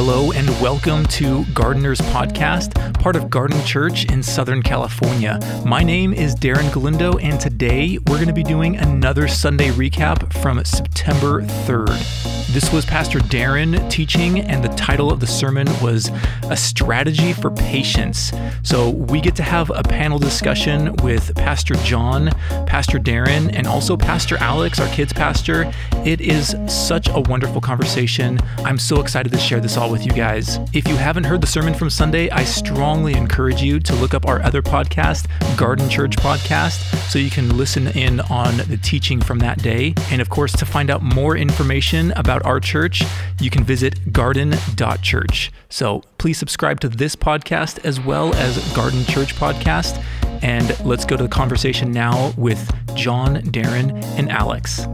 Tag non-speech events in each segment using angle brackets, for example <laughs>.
Hello and welcome to Gardeners Podcast, part of Garden Church in Southern California. My name is Darren Galindo, and today we're going to be doing another Sunday recap from September 3rd. This was Pastor Darren teaching, and the title of the sermon was A Strategy for Patience. So we get to have a panel discussion with Pastor Jon, Pastor Darren, and also Pastor Alex, our kids' pastor. It is such a wonderful conversation. I'm so excited to share this all with you guys. If you haven't heard the sermon from Sunday, I strongly encourage you to look up our other podcast, Garden Church Podcast, so you can listen in on the teaching from that day. And of course, to find out more information about our church, you can visit garden.church. So please subscribe to this podcast as well as Garden Church Podcast. And let's go to the conversation now with Jon, Darren, and Alex.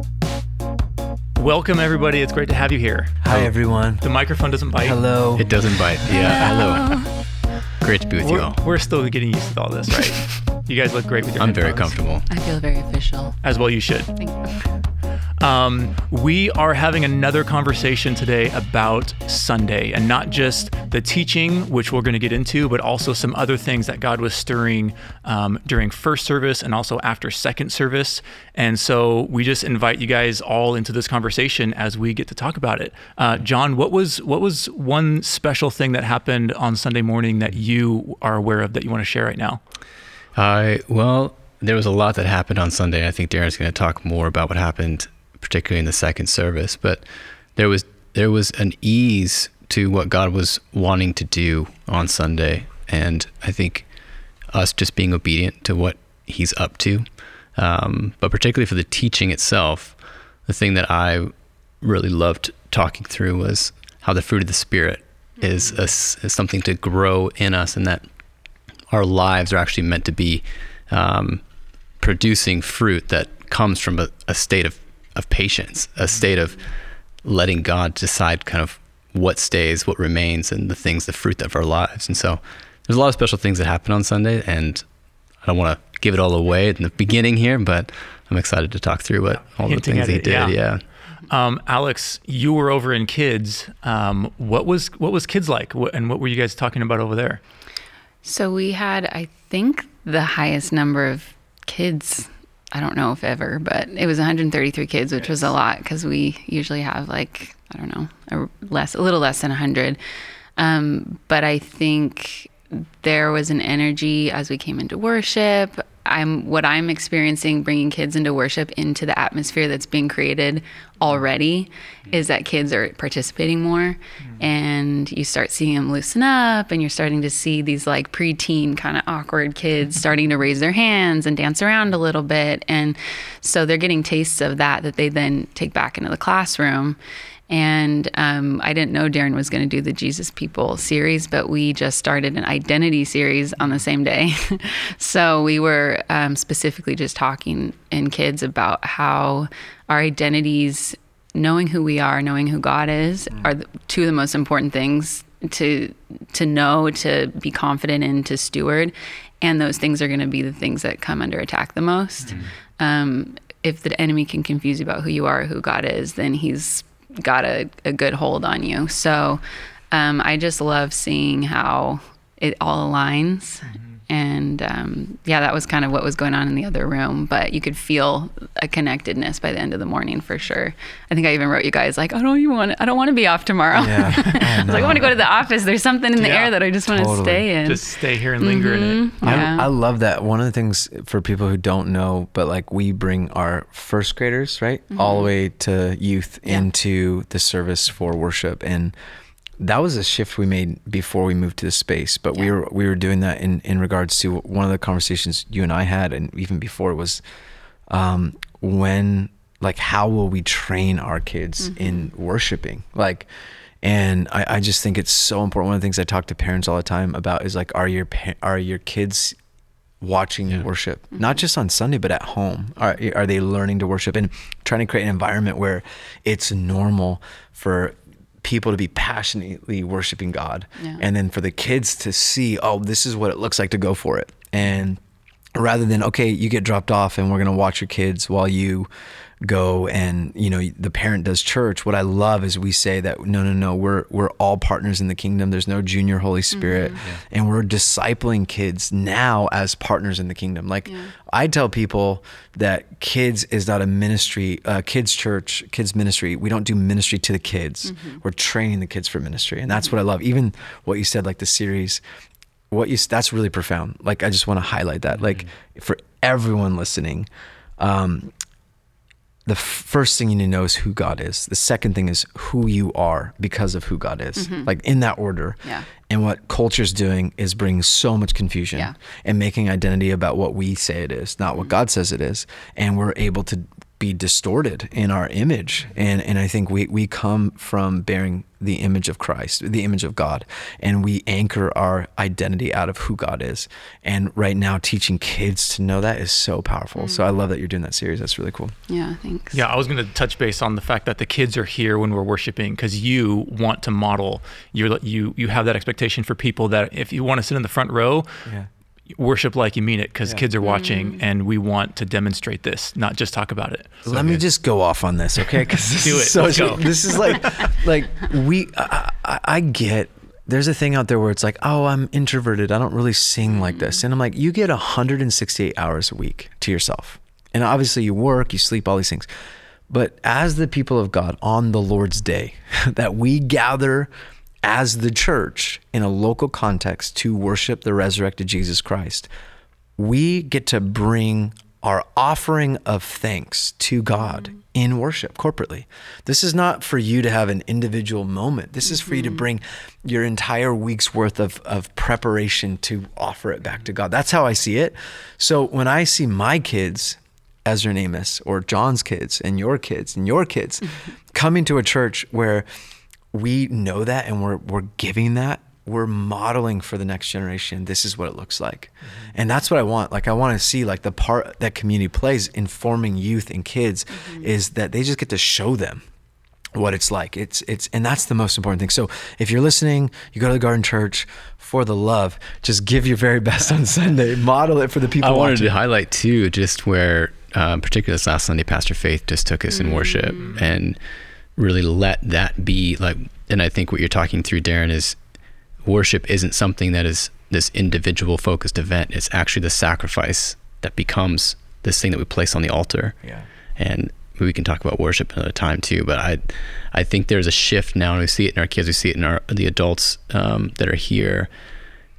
Welcome, everybody. It's great to have you here. Hi, everyone. The microphone doesn't bite. Hello. It doesn't bite. Yeah. Hello. <laughs> Great to be with we're, you all. We're still getting used to all this, right? <laughs> you guys look great with your I'm very headphones. comfortable. I feel very official. As well, you should. Thank you. Um, we are having another conversation today about Sunday and not just the teaching, which we're going to get into, but also some other things that God was stirring um, during first service and also after second service. And so we just invite you guys all into this conversation as we get to talk about it. Uh, Jon, what was what was one special thing that happened on Sunday morning that you are aware of that you want to share right now? Uh, well, there was a lot that happened on Sunday. I think Darren's going to talk more about what happened particularly in the second service. But there was there was an ease to what God was wanting to do on Sunday, and I think us just being obedient to what He's up to. Um, but particularly for the teaching itself, the thing that I really loved talking through was how the fruit of the Spirit is, a, is something to grow in us, and that our lives are actually meant to be um, producing fruit that comes from a, a state of of patience, a state of letting God decide kind of what stays, what remains, and the things, the fruit of our lives. And so there's a lot of special things that happen on Sunday, and I don't want to give it all away in the beginning here, but I'm excited to talk through what all Hinting the things he it, did. Yeah. yeah. Um, Alex, you were over in kids. Um, what was what was kids like, and what were you guys talking about over there? So we had, I think, the highest number of kids I don't know if ever, but it was 133 kids, which was a lot because we usually have like I don't know, a less, a little less than 100. Um, but I think there was an energy as we came into worship. I'm what I'm experiencing bringing kids into worship into the atmosphere that's being created already is that kids are participating more mm. and you start seeing them loosen up and you're starting to see these like preteen kind of awkward kids mm-hmm. starting to raise their hands and dance around a little bit. And so they're getting tastes of that that they then take back into the classroom and um, I didn't know Darren was going to do the Jesus People series, but we just started an identity series on the same day. <laughs> so we were um, specifically just talking in kids about how our identities, knowing who we are, knowing who God is, mm. are the, two of the most important things to to know, to be confident in, to steward. And those things are going to be the things that come under attack the most. Mm. Um, if the enemy can confuse you about who you are, who God is, then he's got a, a good hold on you. So um, I just love seeing how it all aligns. Mm-hmm. And um, yeah, that was kind of what was going on in the other room. But you could feel a connectedness by the end of the morning for sure. I think I even wrote you guys like, I don't even want, to, I don't want to be off tomorrow. Yeah, <laughs> I, I was like, I want to go to the office. There's something in the yeah, air that I just want to stay in. Just stay here and linger mm-hmm. in it. Mm-hmm. Yeah. I, I love that. One of the things for people who don't know, but like we bring our first graders right mm-hmm. all the way to youth yeah. into the service for worship and that was a shift we made before we moved to the space but yeah. we were we were doing that in in regards to one of the conversations you and I had and even before was um, when like how will we train our kids mm-hmm. in worshiping like and I, I just think it's so important one of the things I talk to parents all the time about is like are your are your kids watching yeah. worship mm-hmm. not just on Sunday but at home are are they learning to worship and trying to create an environment where it's normal for people to be passionately worshiping God yeah. and then for the kids to see, oh, this is what it looks like to go for it. And rather than, okay, you get dropped off and we're going to watch your kids while you go and you know the parent does church what i love is we say that no no no we're we're all partners in the kingdom. There's no junior holy spirit. And we're discipling kids now as partners in the kingdom. Like i tell people that kids is not a ministry uh, kids church kids ministry. We don't do ministry to the kids. We're training the kids for ministry. And that's what i love. Even what you said like the series what you that's really profound. Like i just want to highlight that. Like for everyone listening um the first thing you need to know is who god is. The second thing is who you are because of who god is. Mm-hmm. Like in that order. Yeah. and what culture's doing is bringing so much confusion Yeah. and making identity about what we say it is not what mm-hmm. god says it is. And we're able to be distorted in our image and and i think we we come from bearing the image of christ the image of god and we anchor our identity out of who god is and right now teaching kids to know that is so powerful so i love that you're doing that series that's really cool Yeah, thanks. Yeah, I was going to touch base on the fact that the kids are here when we're worshiping because you want to model. You you you have that expectation for people that if you want to sit in the front row, Yeah. Worship like you mean it because Yeah. kids are watching, mm. and we want to demonstrate this, not just talk about it. So Let me just go off on this, okay? Because this <laughs> Do it. so Let's go. <laughs> this is like like we I, I, I get there's a thing out there where it's like, oh, I'm introverted. I don't really sing like this, mm. and I'm like, you get 168 hours a week to yourself, and obviously you work, you sleep, all these things. But as the people of God on the Lord's day, <laughs> that we gather as the church in a local context to worship the resurrected Jesus Christ, we get to bring our offering of thanks to God in worship corporately. This is not for you to have an individual moment. This is for you to mm-hmm. bring your entire week's worth of, of preparation to offer it back to God. That's how I see it. So when I see my kids, Ezra and Amos, or Jon's kids, and your kids, and your kids <laughs> coming to a church where we know that and we're, we're giving that we're modeling for the next generation this is what it looks like. Mm-hmm. And that's what i want. Like i want to see like the part that community plays informing youth and kids mm-hmm. is that they just get to show them what it's like. It's it's and that's the most important thing. So if you're listening you go to the garden church for the love just give your very best on sunday. <laughs> Model it for the people I wanted watching. to highlight too, just where, um, particularly this last Sunday, Pastor Faith just took us in worship. Mm-hmm. And really let that be like. And I think what you're talking through, Darren, is worship isn't something that is this individual focused event. It's actually the sacrifice that becomes this thing that we place on the altar. Yeah. And we can talk about worship another time too. But I, I think there's a shift now, and we see it in our kids. We see it in our the adults um, that are here.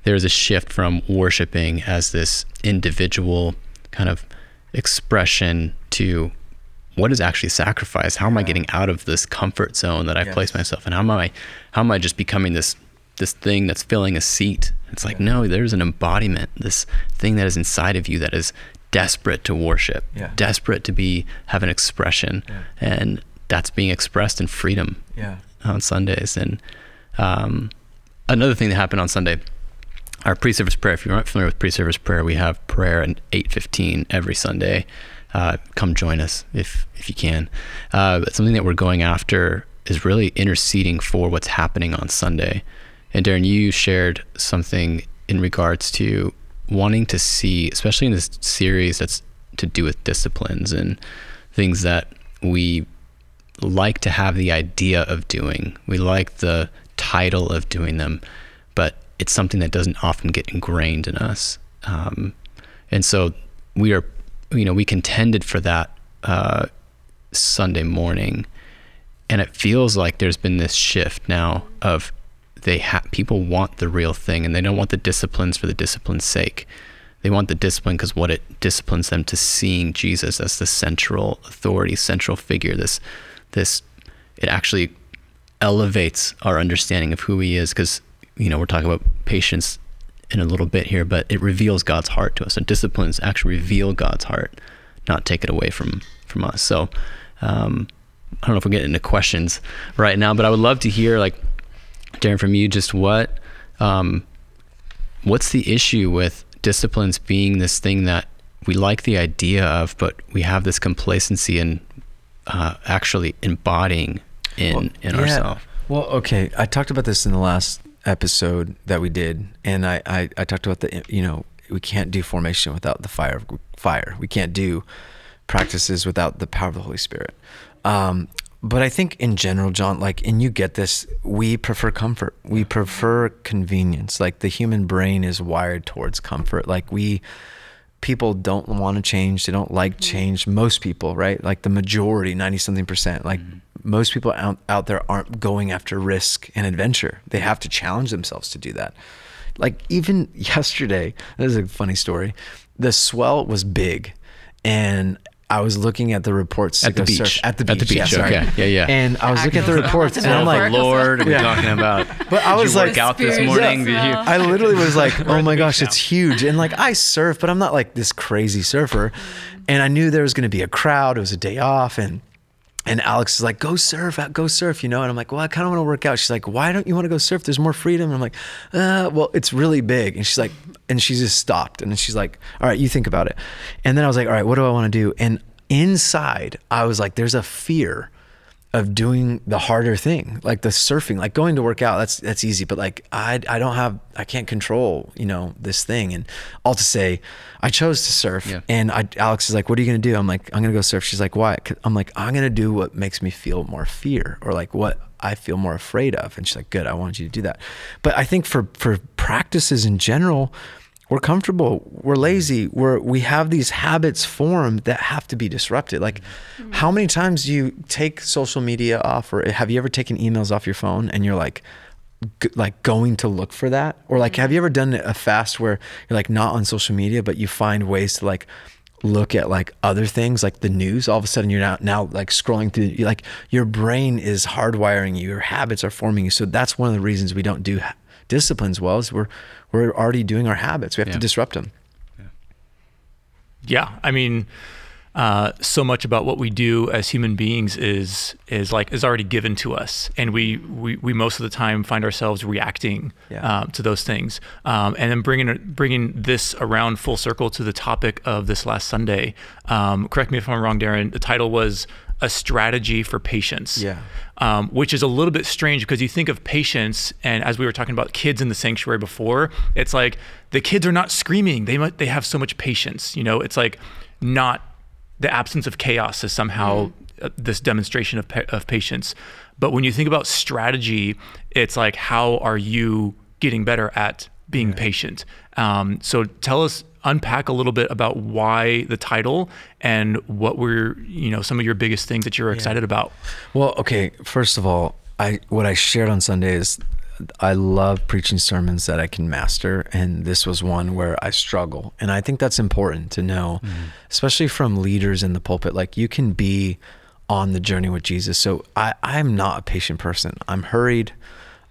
There's a shift from worshiping as this individual kind of expression to what is actually sacrifice? How am I getting out of this comfort zone that I've placed myself in? How am I, how am I just becoming this this thing that's filling a seat? It's like no, there's an embodiment, this thing that is inside of you that is desperate to worship, Yeah. desperate to be have an expression, Yeah. and that's being expressed in freedom yeah on Sundays. And um, another thing that happened on Sunday, our pre-service prayer. If you aren't familiar with pre-service prayer, we have prayer at eight fifteen every Sunday. Uh, come join us if if you can. Uh, but something that we're going after is really interceding for what's happening on Sunday. And Darren, you shared something in regards to wanting to see, especially in this series that's to do with disciplines and things that we like to have the idea of doing. We like the title of doing them, but it's something that doesn't often get ingrained in us. Um, and so we are, you know, we contended for that uh, Sunday morning, and it feels like there's been this shift now of they ha- people want the real thing, and they don't want the disciplines for the discipline's sake. They want the discipline because what it disciplines them to seeing Jesus as the central authority, central figure. This, this, it actually elevates our understanding of who He is. Because you know we're talking about patience in a little bit here, but it reveals God's heart to us. And disciplines actually reveal God's heart, not take it away from from us. So, um, I don't know if we're getting into questions right now, but I would love to hear, like, Darren, from you, just what, um, what's the issue with disciplines being this thing that we like the idea of, but we have this complacency in uh, actually embodying in in Yeah. ourselves. Well, okay. I talked about this in the last episode that we did, and I, I, I talked about the you know we can't do formation without the fire of fire. We can't do practices without the power of the Holy Spirit. Um, but I think in general, Jon, like, and you get this, we prefer comfort. We prefer convenience. Like the human brain is wired towards comfort. Like we, people don't want to change. They don't like change. Most people, right? Like the majority, 90 something percent, like mm-hmm. most people out, out there aren't going after risk and adventure. They have to challenge themselves to do that. Like even <laughs> yesterday, this is a funny story. The swell was big and I was looking at the reports at the beach. Surf. At the beach. At the beach. Yeah, sorry. Okay. Yeah, yeah. And I was looking at the reports, and I'm like, Lord, we're we talking about. <laughs> But I was like, out this morning. Yeah. You? I literally was like, <laughs> oh my gosh, it's huge. And like, I surf, but I'm not like this crazy surfer. And I knew there was going to be a crowd. It was a day off, and and Alex is like, go surf, go surf, you know? And I'm like, well, I kind of want to work out. She's like, why don't you want to go surf? There's more freedom. And I'm like, uh, well, it's really big. And she's like, and she just stopped. And then she's like, all right, you think about it. And then I was like, all right, what do I want to do? And inside, I was like, there's a fear of doing the harder thing, like the surfing, like going to work out. That's that's easy, but like I I don't have I can't control you know this thing. And all to say, I chose to surf. Yeah. And I, Alex is like, "What are you gonna do?" I'm like, "I'm gonna go surf." She's like, "Why?" I'm like, "I'm gonna do what makes me feel more fear, or like what I feel more afraid of." And she's like, "Good, I want you to do that." But I think for for practices in general we're comfortable we're lazy we're we have these habits formed that have to be disrupted. Like mm-hmm. how many times do you take social media off or have you ever taken emails off your phone and you're like g- like going to look for that? Or like have you ever done a fast where you're like not on social media but you find ways to like look at like other things like the news? All of a sudden you're now now like scrolling through like your brain is hardwiring you your habits are forming you. So that's one of the reasons we don't do disciplines well is we're we're already doing our habits. We have yeah. to disrupt them. Yeah. yeah. I mean, uh, so much about what we do as human beings is is like is already given to us, and we we, we most of the time find ourselves reacting yeah. um, to those things, um, and then bringing bringing this around full circle to the topic of this last Sunday. Um, correct me if I'm wrong, Darren. The title was a strategy for patience. Yeah. Um, which is a little bit strange because you think of patience, and as we were talking about kids in the sanctuary before, it's like the kids are not screaming. They might, they have so much patience. You know, it's like not the absence of chaos is somehow mm. this demonstration of, of patience. But when you think about strategy, it's like how are you getting better at being right. patient? Um, so tell us unpack a little bit about why the title and what were you know some of your biggest things that you're yeah. excited about. Well, okay, first of all, I what I shared on Sunday is I love preaching sermons that I can master, and this was one where I struggle, and I think that's important to know, mm-hmm. especially from leaders in the pulpit. Like you can be on the journey with Jesus. So I I'm not a patient person. I'm hurried.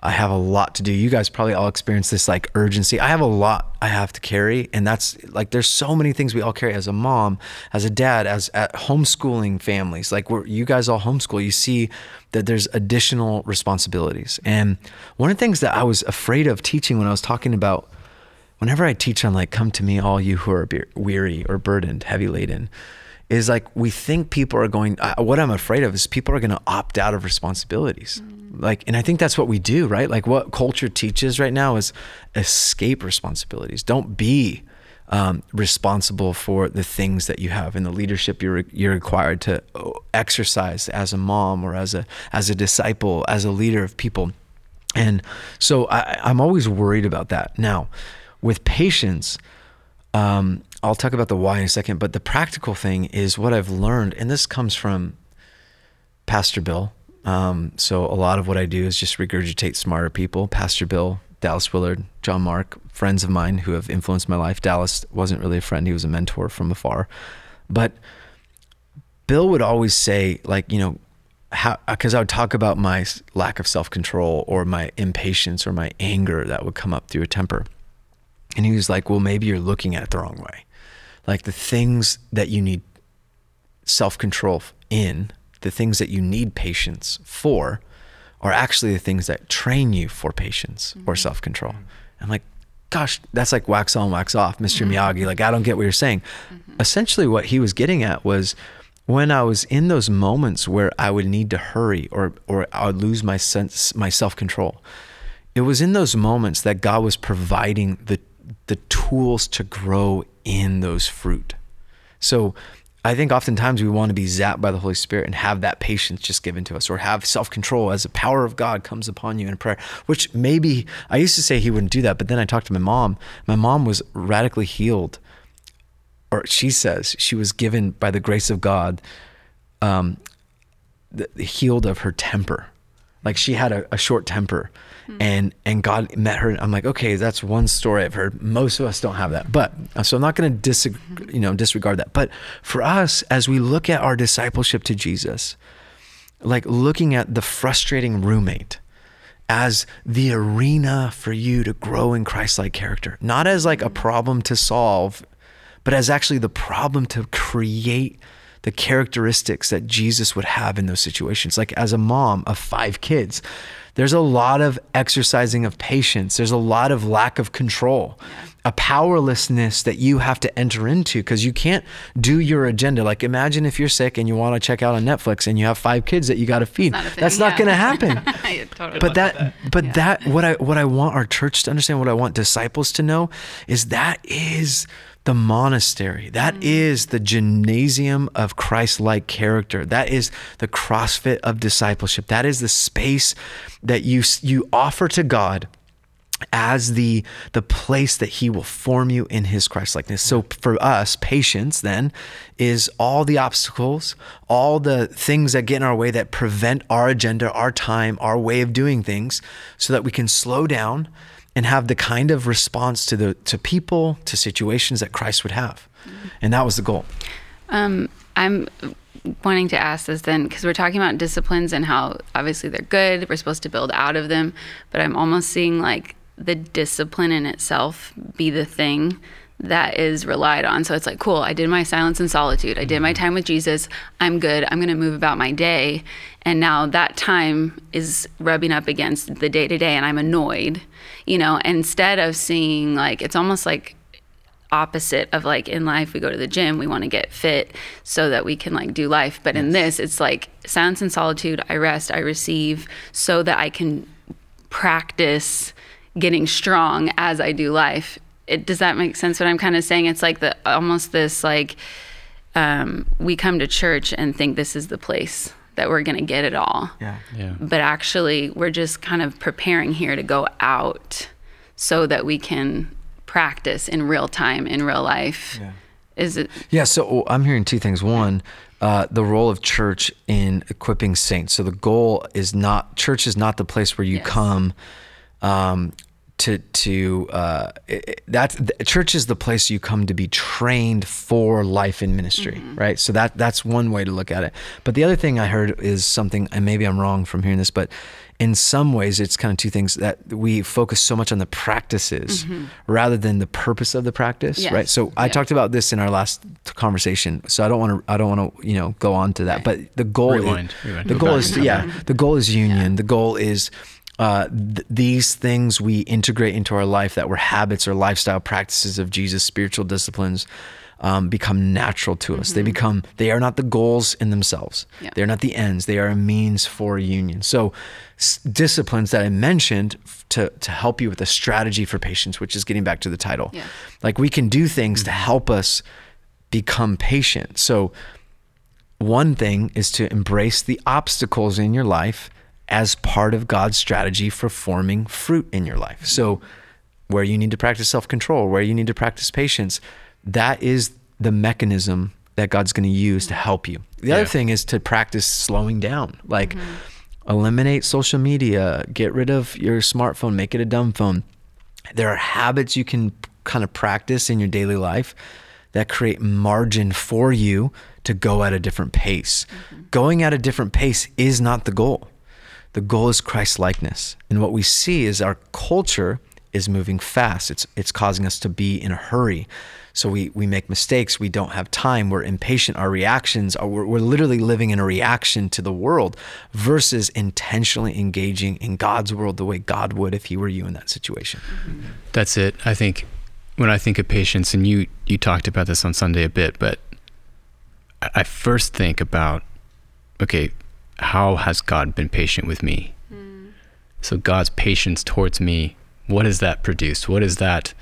I have a lot to do. You guys probably all experience this like urgency. I have a lot I have to carry, and that's like there's so many things we all carry as a mom, as a dad, as at homeschooling families. Like we're you guys all homeschool. You see that there's additional responsibilities, and one of the things that I was afraid of teaching when I was talking about whenever I teach on like come to me all you who are weary or burdened, heavy laden is like we think people are going what i'm afraid of is people are going to opt out of responsibilities mm. Like and i think that's what we do right? Like what culture teaches right now is escape responsibilities. Don't be um, responsible for the things that you have and the leadership you're you're required to uh, exercise as a mom or as a as a disciple as a leader of people. And so I, i'm always worried about that. Now with patience um, I'll talk about the why in a second, but the practical thing is what I've learned, and this comes from Pastor Bill. Um, so a lot of what I do is just regurgitate smarter people. Pastor Bill, Dallas Willard, John Mark, friends of mine who have influenced my life. Dallas wasn't really a friend; he was a mentor from afar. But Bill would always say, like, you know, how because I would talk about my lack of self control or my impatience or my anger that would come up through a temper. And he was like, well, maybe you're looking at it the wrong way like the things that you need self control in, the things that you need patience for, are actually the things that train you for patience mm-hmm. or self control. I'm like, gosh, that's like wax on, wax off, mister mm-hmm. Miyagi. Like, I don't get what you're saying. Mm-hmm. Essentially, what he was getting at was when I was in those moments where I would need to hurry or, or I would lose my sense, my self control. It was in those moments that God was providing the the tools to grow in those fruit. So I think oftentimes we want to be zapped by the Holy Spirit and have that patience just given to us, or have self control as the power of God comes upon you in prayer. Which maybe I used to say he wouldn't do that, but then I talked to my mom. My mom was radically healed, or she says she was given by the grace of God, um, the, healed of her temper. Like she had a, a short temper, mm-hmm. and and God met her. I'm like, okay, that's one story I've heard. Most of us don't have that, but uh, so I'm not going to dis you know disregard that. But for us, as we look at our discipleship to Jesus, like looking at the frustrating roommate as the arena for you to grow in Christ-like character, not as like a problem to solve, but as actually the problem to create the characteristics that Jesus would have in those situations. Like as a mom of five kids, there's a lot of exercising of patience, there's a lot of lack of control. A powerlessness that you have to enter into because you can't do your agenda. Like, imagine if you're sick and you want to check out on Netflix and you have five kids that you got to feed. Not That's yeah. not going to happen. <laughs> totally but that, that, but yeah. that, what I, what I want our church to understand, what I want disciples to know, is that is the monastery. That mm. the gymnasium of Christ like character. That is the CrossFit of discipleship. That is the space that you, you offer to God as the the place that he will form you in his christ likeness so for us patience then is all the obstacles all the things that get in our way that prevent our agenda our time our way of doing things so that we can slow down and have the kind of response to the to people to situations that Christ would have, and that was the goal. Um, I'm wanting to ask this then because we're talking about disciplines and how obviously they're good. We're supposed to build out of them, but I'm almost seeing like the discipline in itself be the thing that is relied on. So it's like, cool, I did my silence and solitude. I did my mm-hmm. time with Jesus. I'm good. I'm going to move about my day. And now that time is rubbing up against the day to day and I'm annoyed, you know, instead of seeing like, it's almost like opposite of like in life we go to the gym we want to get fit so that we can like do life but yes. in this it's like silence and solitude i rest i receive so that i can practice getting strong as i do life it, does that make sense? What I'm kind of saying, it's like the almost this like um, we come to church and think this is the place that we're going to get it all. Yeah. yeah. But actually, we're just kind of preparing here to go out so that we can practice in real time, in real life. Yeah. Is it? Yeah. So oh, I'm hearing two things. One, uh, the role of church in equipping saints. So the goal is not church is not the place where you yes. come um, to to uh, that church is the place you come to be trained for life in ministry, mm-hmm. right? So that that's one way to look at it. But the other thing I heard is something, and maybe I'm wrong from hearing this, but in some ways it's kind of two things that we focus so much on the practices mm-hmm. rather than the purpose of the practice yes. right so i talked about this in our last conversation so i don't want to i don't want to you know go on to that right. but the goal Rewind. Is, Rewind. the goal is yeah the goal is union yeah. the goal is uh, th- these things we integrate into our life that were habits or lifestyle practices of Jesus, spiritual disciplines, um, become natural to us. Mm-hmm. They become, they are not the goals in themselves. Yeah. They're not the ends. They are a means for union. So, s- disciplines that I mentioned f- to, to help you with a strategy for patience, which is getting back to the title. Yeah. Like we can do things mm-hmm. to help us become patient. So, one thing is to embrace the obstacles in your life as part of God's strategy for forming fruit in your life. So, where you need to practice self control, where you need to practice patience, that is the mechanism that God's going to use to help you. The yeah. other thing is to practice slowing down, like mm-hmm. eliminate social media, get rid of your smartphone, make it a dumb phone. There are habits you can kind of practice in your daily life that create margin for you to go at a different pace. Mm-hmm. Going at a different pace is not the goal. The goal is Christ likeness. And what we see is our culture is moving fast. It's it's causing us to be in a hurry. So we we make mistakes. We don't have time. We're impatient. Our reactions are we're, we're literally living in a reaction to the world versus intentionally engaging in God's world the way God would if He were you in that situation. That's it. I think when I think of patience, and you you talked about this on Sunday a bit, but I first think about okay, how has God been patient with me? Mm. So God's patience towards me, what has that produced? What has that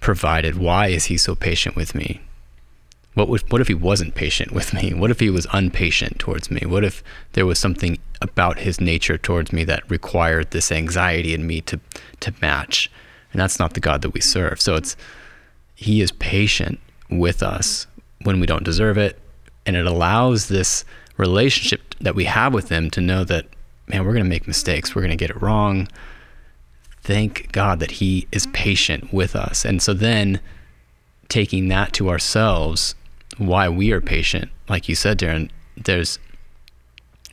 provided? Why is he so patient with me? what would, what if he wasn't patient with me? What if he was unpatient towards me? What if there was something about his nature towards me that required this anxiety in me to to match? And that's not the God that we serve. So it's he is patient with us when we don't deserve it, and it allows this relationship that we have with them to know that man, we're going to make mistakes, we're going to get it wrong. Thank God that he is patient with us. And so then taking that to ourselves, why we are patient, like you said, Darren, there's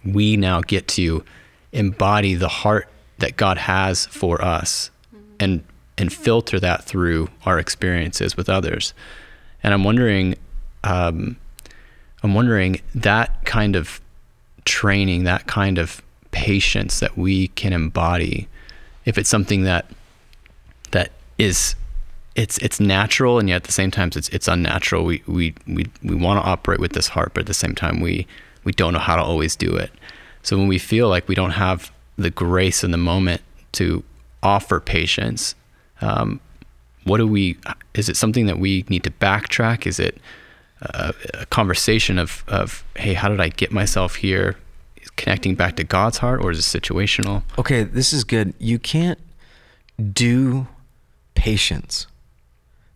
we now get to embody the heart that God has for us and and filter that through our experiences with others. And I'm wondering, um, I'm wondering that kind of training, that kind of patience that we can embody, if it's something that that is it's it's natural and yet at the same time it's it's unnatural. We we we, we want to operate with this heart, but at the same time we we don't know how to always do it. So when we feel like we don't have the grace in the moment to offer patience, um, what do we? Is it something that we need to backtrack? Is it a, a conversation of of hey, how did I get myself here? Connecting back to God's heart, or is it situational? Okay, this is good. You can't do patience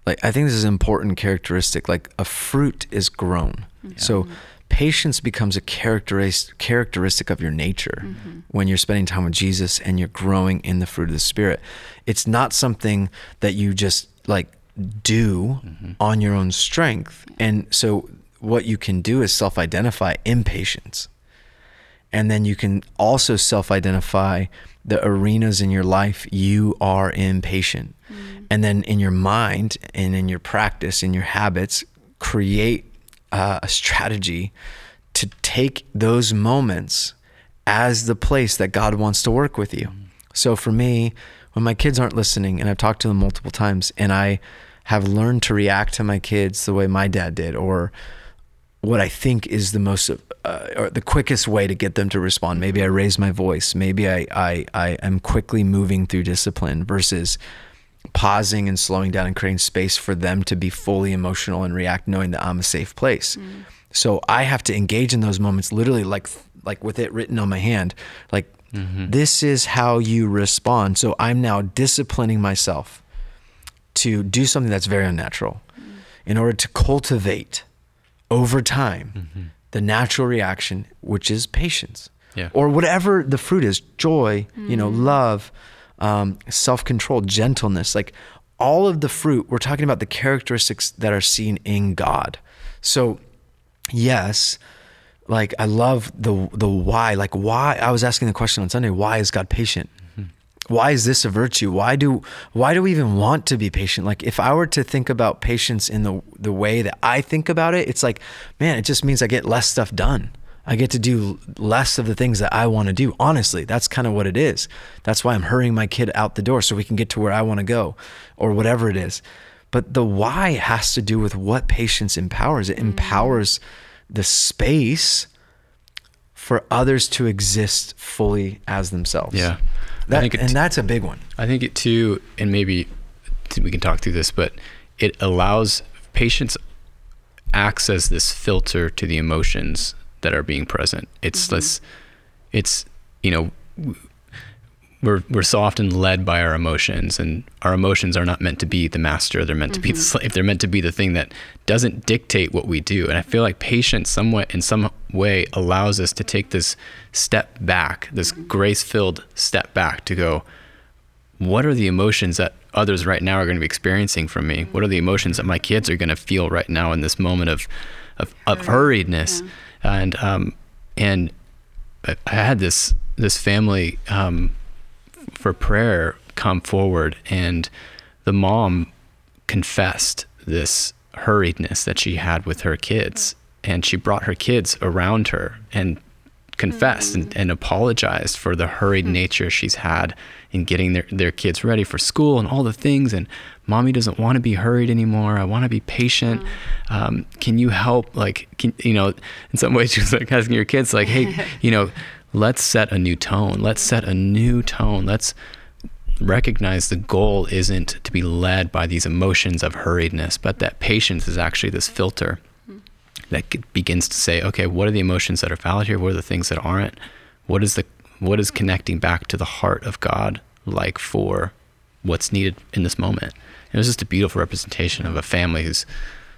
like I think this is an important characteristic. Like a fruit is grown. Yeah. So patience becomes a characteristic characteristic of your nature mm-hmm. when you're spending time with Jesus and you're growing in the fruit of the spirit. It's not something that you just like do mm-hmm. on your own strength. And so what you can do is self-identify impatience. And then you can also self-identify the arenas in your life you are impatient. Mm. And then in your mind and in your practice, in your habits, create uh, a strategy to take those moments as the place that God wants to work with you. Mm. So for me, when my kids aren't listening, and I've talked to them multiple times, and I have learned to react to my kids the way my dad did, or what I think is the most uh, or the quickest way to get them to respond. Maybe I raise my voice. Maybe I, I, I am quickly moving through discipline versus pausing and slowing down and creating space for them to be fully emotional and react knowing that I'm a safe place. Mm. So I have to engage in those moments literally like like with it written on my hand like mm-hmm. this is how you respond. So I'm now disciplining myself to do something that's very unnatural in order to cultivate over time mm-hmm. the natural reaction, which is patience. Yeah. Or whatever the fruit is joy, mm-hmm. you know, mm. love, um, self control, gentleness. Like all of the fruit, we're talking about the characteristics that are seen in God. So, yes, like I love the the why. Like why I was asking the question on Sunday, why is God patient? Why is this a virtue? Why do why do we even want to be patient? Like if I were to think about patience in the the way that I think about it, it's like, man, it just means I get less stuff done. I get to do less of the things that I want to do. Honestly, that's kind of what it is. That's why I'm hurrying my kid out the door so we can get to where I want to go or whatever it is. But the why has to do with what patience empowers. It mm-hmm. empowers the space for others to exist fully as themselves. Yeah. That, it, and that's a big one. I think it too, and maybe we can talk through this, but it allows patience acts as this filter to the emotions that are being present. It's mm-hmm. this, it's you know, we're we're so often led by our emotions, and our emotions are not meant to be the master. They're meant mm-hmm. to be the mm-hmm. slave. They're meant to be the thing that doesn't dictate what we do. And I feel like patience, somewhat in some way, allows us to take this step back, this mm-hmm. grace-filled step back, to go. What are the emotions that others right now are going to be experiencing from me? What are the emotions that my kids are going to feel right now in this moment of of, of hurriedness? Yeah. And um, and I had this this family. Um, for prayer come forward and the mom confessed this hurriedness that she had with her kids and she brought her kids around her and confessed mm-hmm. and, and, apologized for the hurried mm-hmm. nature she's had in getting their, their kids ready for school and all the things and mommy doesn't want to be hurried anymore i want to be patient mm-hmm. um, can you help like can, you know in some ways she was like asking your kids like hey <laughs> you know let's set a new tone. Let's set a new tone. Let's recognize the goal isn't to be led by these emotions of hurriedness, but that patience is actually this filter mm-hmm. that begins to say, okay, what are the emotions that are valid here? What are the things that aren't? What is the what is connecting back to the heart of God like for what's needed in this moment? It was just a beautiful representation of a family who's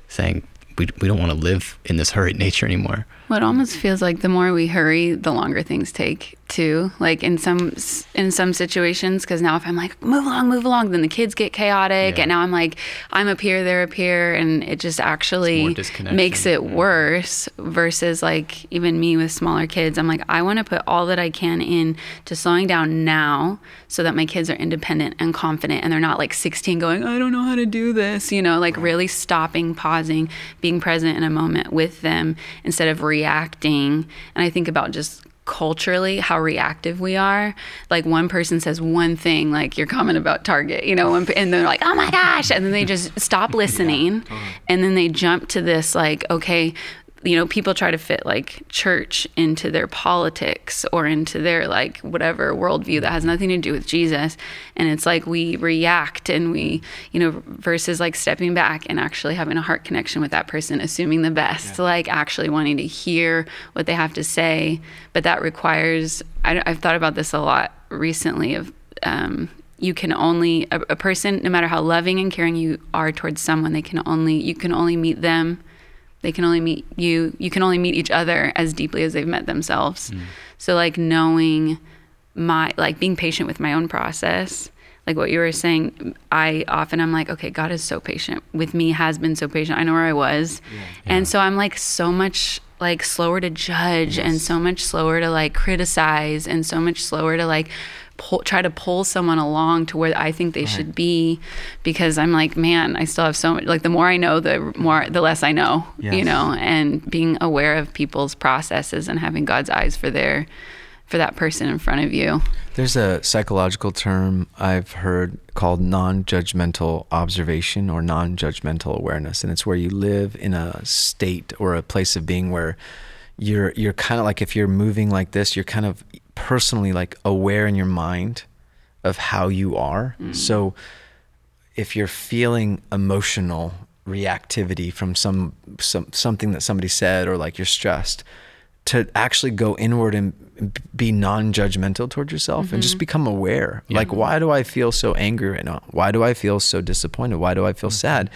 saying, we, we don't want to live in this hurried nature anymore. Well, it almost feels like the more we hurry, the longer things take too. Like in some in some situations, because now if I'm like move along, move along, then the kids get chaotic, Yeah. and now I'm like I'm up here, they're up here, and it just actually makes it Yeah. worse. Versus like even me with smaller kids, I'm like I want to put all that I can in to slowing down now, so that my kids are independent and confident, and they're not like 16 going I don't know how to do this, you know, like really stopping, pausing, being present in a moment with them instead of reacting. And I think about just culturally how reactive we are. Like one person says one thing, like your comment about Target, you know, and, and they're like, oh my gosh. And then they just stop <laughs> listening. Uh-huh. And then they jump to this, like, okay, you know, people try to fit like church into their politics or into their like whatever worldview that has nothing to do with Jesus. And it's like we react and we, you know, versus like stepping back and actually having a heart connection with that person, assuming the best, like actually wanting to hear what they have to say. But that requires, I, I've thought about this a lot recently of, um, you can only a, a person no matter how loving and caring you are towards someone they can only you can only meet them they can only meet you you can only meet each other as deeply as they've met themselves. Mm. So like knowing my like being patient with my own process like what you were saying i often i'm like okay god is so patient with me has been so patient. I know where i was. And so i'm like so much like slower to judge and so much slower to like criticize and so much slower to like pull, try to pull someone along to where I think they should be because I'm like, man, I still have so much like the more I know, the more the less I know, you know, and being aware of people's processes and having God's eyes for their for that person in front of you. There's a psychological term I've heard called non judgmental observation or non judgmental awareness. And it's where you live in a state or a place of being where you're you're kind of like if you're moving like this, you're kind of personally like aware in your mind of how you are. Mm-hmm. So if you're feeling emotional reactivity from some, some something that somebody said or like you're stressed to actually go inward and be non-judgmental toward yourself and just mm-hmm. become aware. Like why do i feel so angry right now? Why do i feel so disappointed? Why do i feel mm-hmm. sad?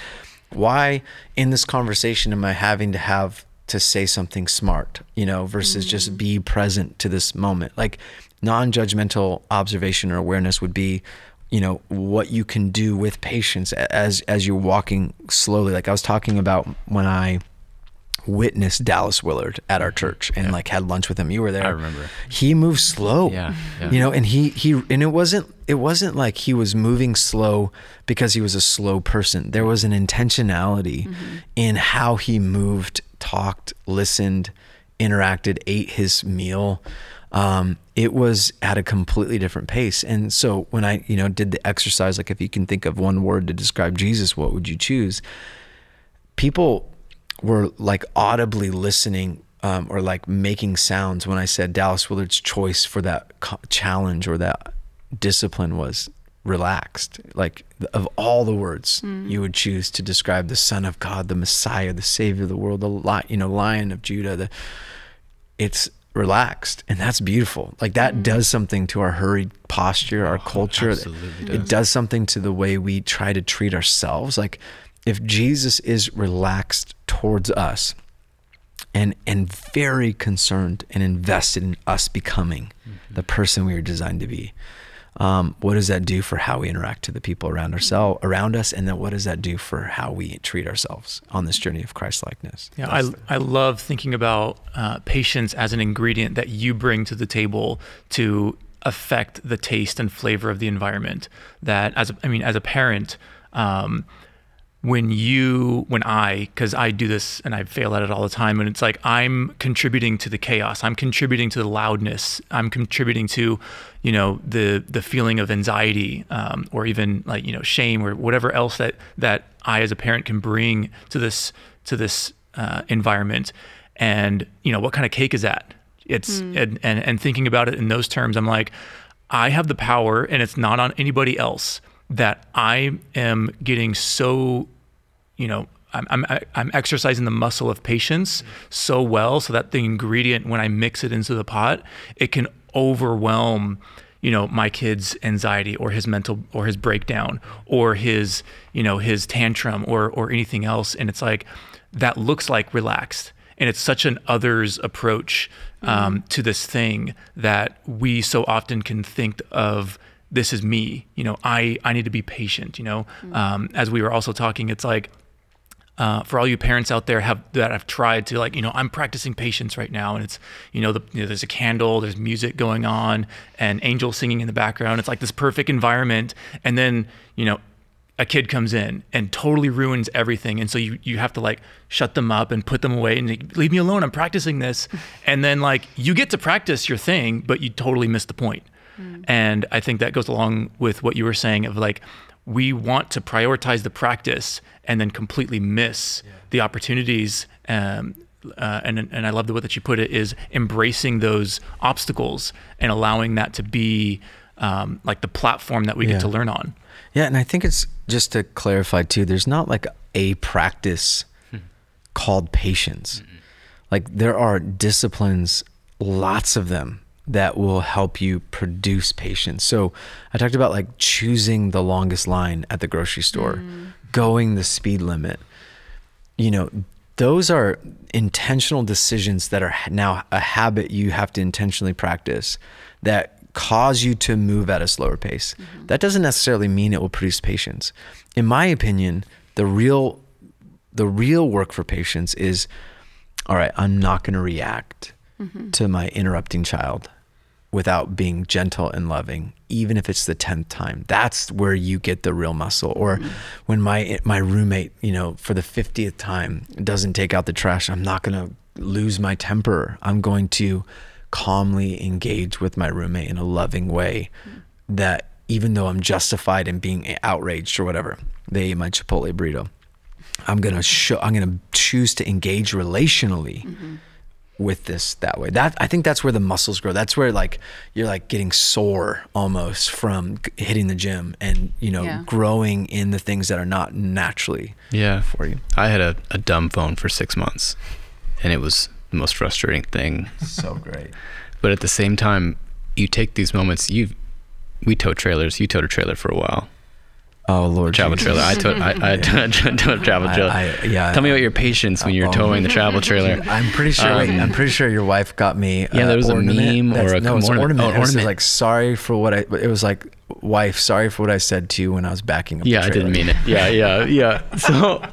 Why in this conversation am i having to have to say something smart you know versus just mm. be present to this moment. Like non-judgmental observation or awareness would be you know what you can do with patience as as you're walking slowly. Like i was talking about when i witnessed dallas willard at our mm-hmm. church and like had lunch with him. You were there. I remember. he moved slow Yeah, yeah. you know and he he and it wasn't it wasn't like he was moving slow because he was a slow person. There was an intentionality mm-hmm. in how he moved talked listened interacted ate his meal um, it was at a completely different pace. And so when i you know did the exercise like if you can think of one word to describe jesus what would you choose? People were like audibly listening um, or like making sounds when I said Dallas Willard's choice for that co- challenge or that discipline was relaxed. Like of all the words mm. you would choose to describe the Son of God, the Messiah, the Savior of the world, the li- you know Lion of Judah, the it's relaxed and that's beautiful. Like that mm. does something to our hurried posture our oh, culture. absolutely it does. does something to the way we try to treat ourselves. Like if jesus is relaxed towards us and and very concerned and invested in us becoming mm-hmm. the person we are designed to be um, what does that do for how we interact to the people around ourselves around us and then what does that do for how we treat ourselves on this journey of christ likeness Yeah, I, I love thinking about uh, patience as an ingredient that you bring to the table to affect the taste and flavor of the environment. That as a, I mean, as a parent, um, when you when i because i do this and i fail at it all the time and it's like i'm contributing to the chaos. I'm contributing to the loudness. I'm contributing to you know the the feeling of anxiety um, or even like you know shame or whatever else that that i as a parent can bring to this to this uh, environment. And you know what kind of cake is that? It's and, and and thinking about it in those terms i'm like i have the power and it's not on anybody else that i am getting so you know I'm, I'm, I'm exercising the muscle of patience so well so that the ingredient, when I mix it into the pot, it can overwhelm you know my kid's anxiety or his mental or his breakdown or his you know his tantrum or or anything else. And it's like that looks like relaxed. And it's such an others approach um, to this thing that we so often can think of this is me. You know i i need to be patient you know? Um, as we were also talking it's like uh, for all you parents out there have that have tried to like you know I'm practicing patience right now and it's you know, the, you know there's a candle there's music going on and angels singing in the background. It's like this perfect environment and then you know a kid comes in and totally ruins everything. And so you you have to like shut them up and put them away and like, leave me alone I'm practicing this. <laughs> And then like you get to practice your thing but you totally miss the point. point and I think that goes along with what you were saying of like we want to prioritize the practice and then completely miss the opportunities. Um, uh, and and I love the way that you put it is embracing those obstacles and allowing that to be um, like the platform that we Yeah. get to learn on. Yeah, and I think it's just to clarify too. There's not like a practice called patience. Like there are disciplines, lots of them that will help you produce patience. So I talked about like choosing the longest line at the grocery store, mm. going the speed limit. You know, those are intentional decisions that are now a habit you have to intentionally practice that cause you to move at a slower pace. Mm-hmm. That doesn't necessarily mean it will produce patience. In my opinion, the real the real work for patience is all right, I'm not going to react mm-hmm. to my interrupting child without being gentle and loving, even if it's the 10th time. That's where you get the real muscle. Or mm-hmm. when my my roommate, you know, for the 50th time doesn't take out the trash, I'm not going to lose my temper. I'm going to calmly engage with my roommate in a loving way mm-hmm. that even though I'm justified in being outraged or whatever, they ate my Chipotle burrito. I'm gonna show. I'm gonna choose to engage relationally mm-hmm. With this that way. That I think that's where the muscles grow. That's where like you're like getting sore almost from g- hitting the gym and you know Yeah. growing in the things that are not naturally Yeah. for you. I had a, a dumb phone for six months, and it was the most frustrating thing. So great. But at the same time, you take these moments. You, we tow trailers. You towed a trailer for a while. Oh Lord. Travel Jesus. trailer. I towed. I, I <laughs> <laughs> towed a travel trailer. I- yeah. Tell me about your patience when you're Oh. towing the travel <laughs> trailer. I'm pretty sure. wait, Um, I'm pretty sure your wife got me. Yeah, uh, there was a meme That's- or a no, it's ornament. ornament. Oh, It was like sorry for what I. It was like wife, sorry for what I said to you when I was backing up. Yeah, the I didn't mean it. Yeah, yeah, yeah. So,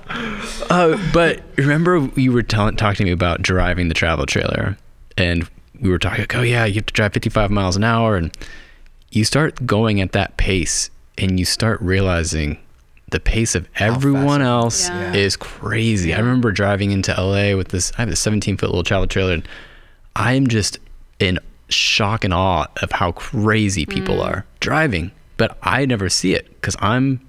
uh, but remember you were tell- talking to me about driving the travel trailer, and we were talking. Like, oh yeah, you have to drive 55 miles an hour, and you start going at that pace, and you start realizing the pace of everyone else Yeah. is crazy. I remember driving into LA with this. I have a 17 foot little travel trailer, and I am just in shock and awe of how crazy people mm. are driving. But I never see it because I'm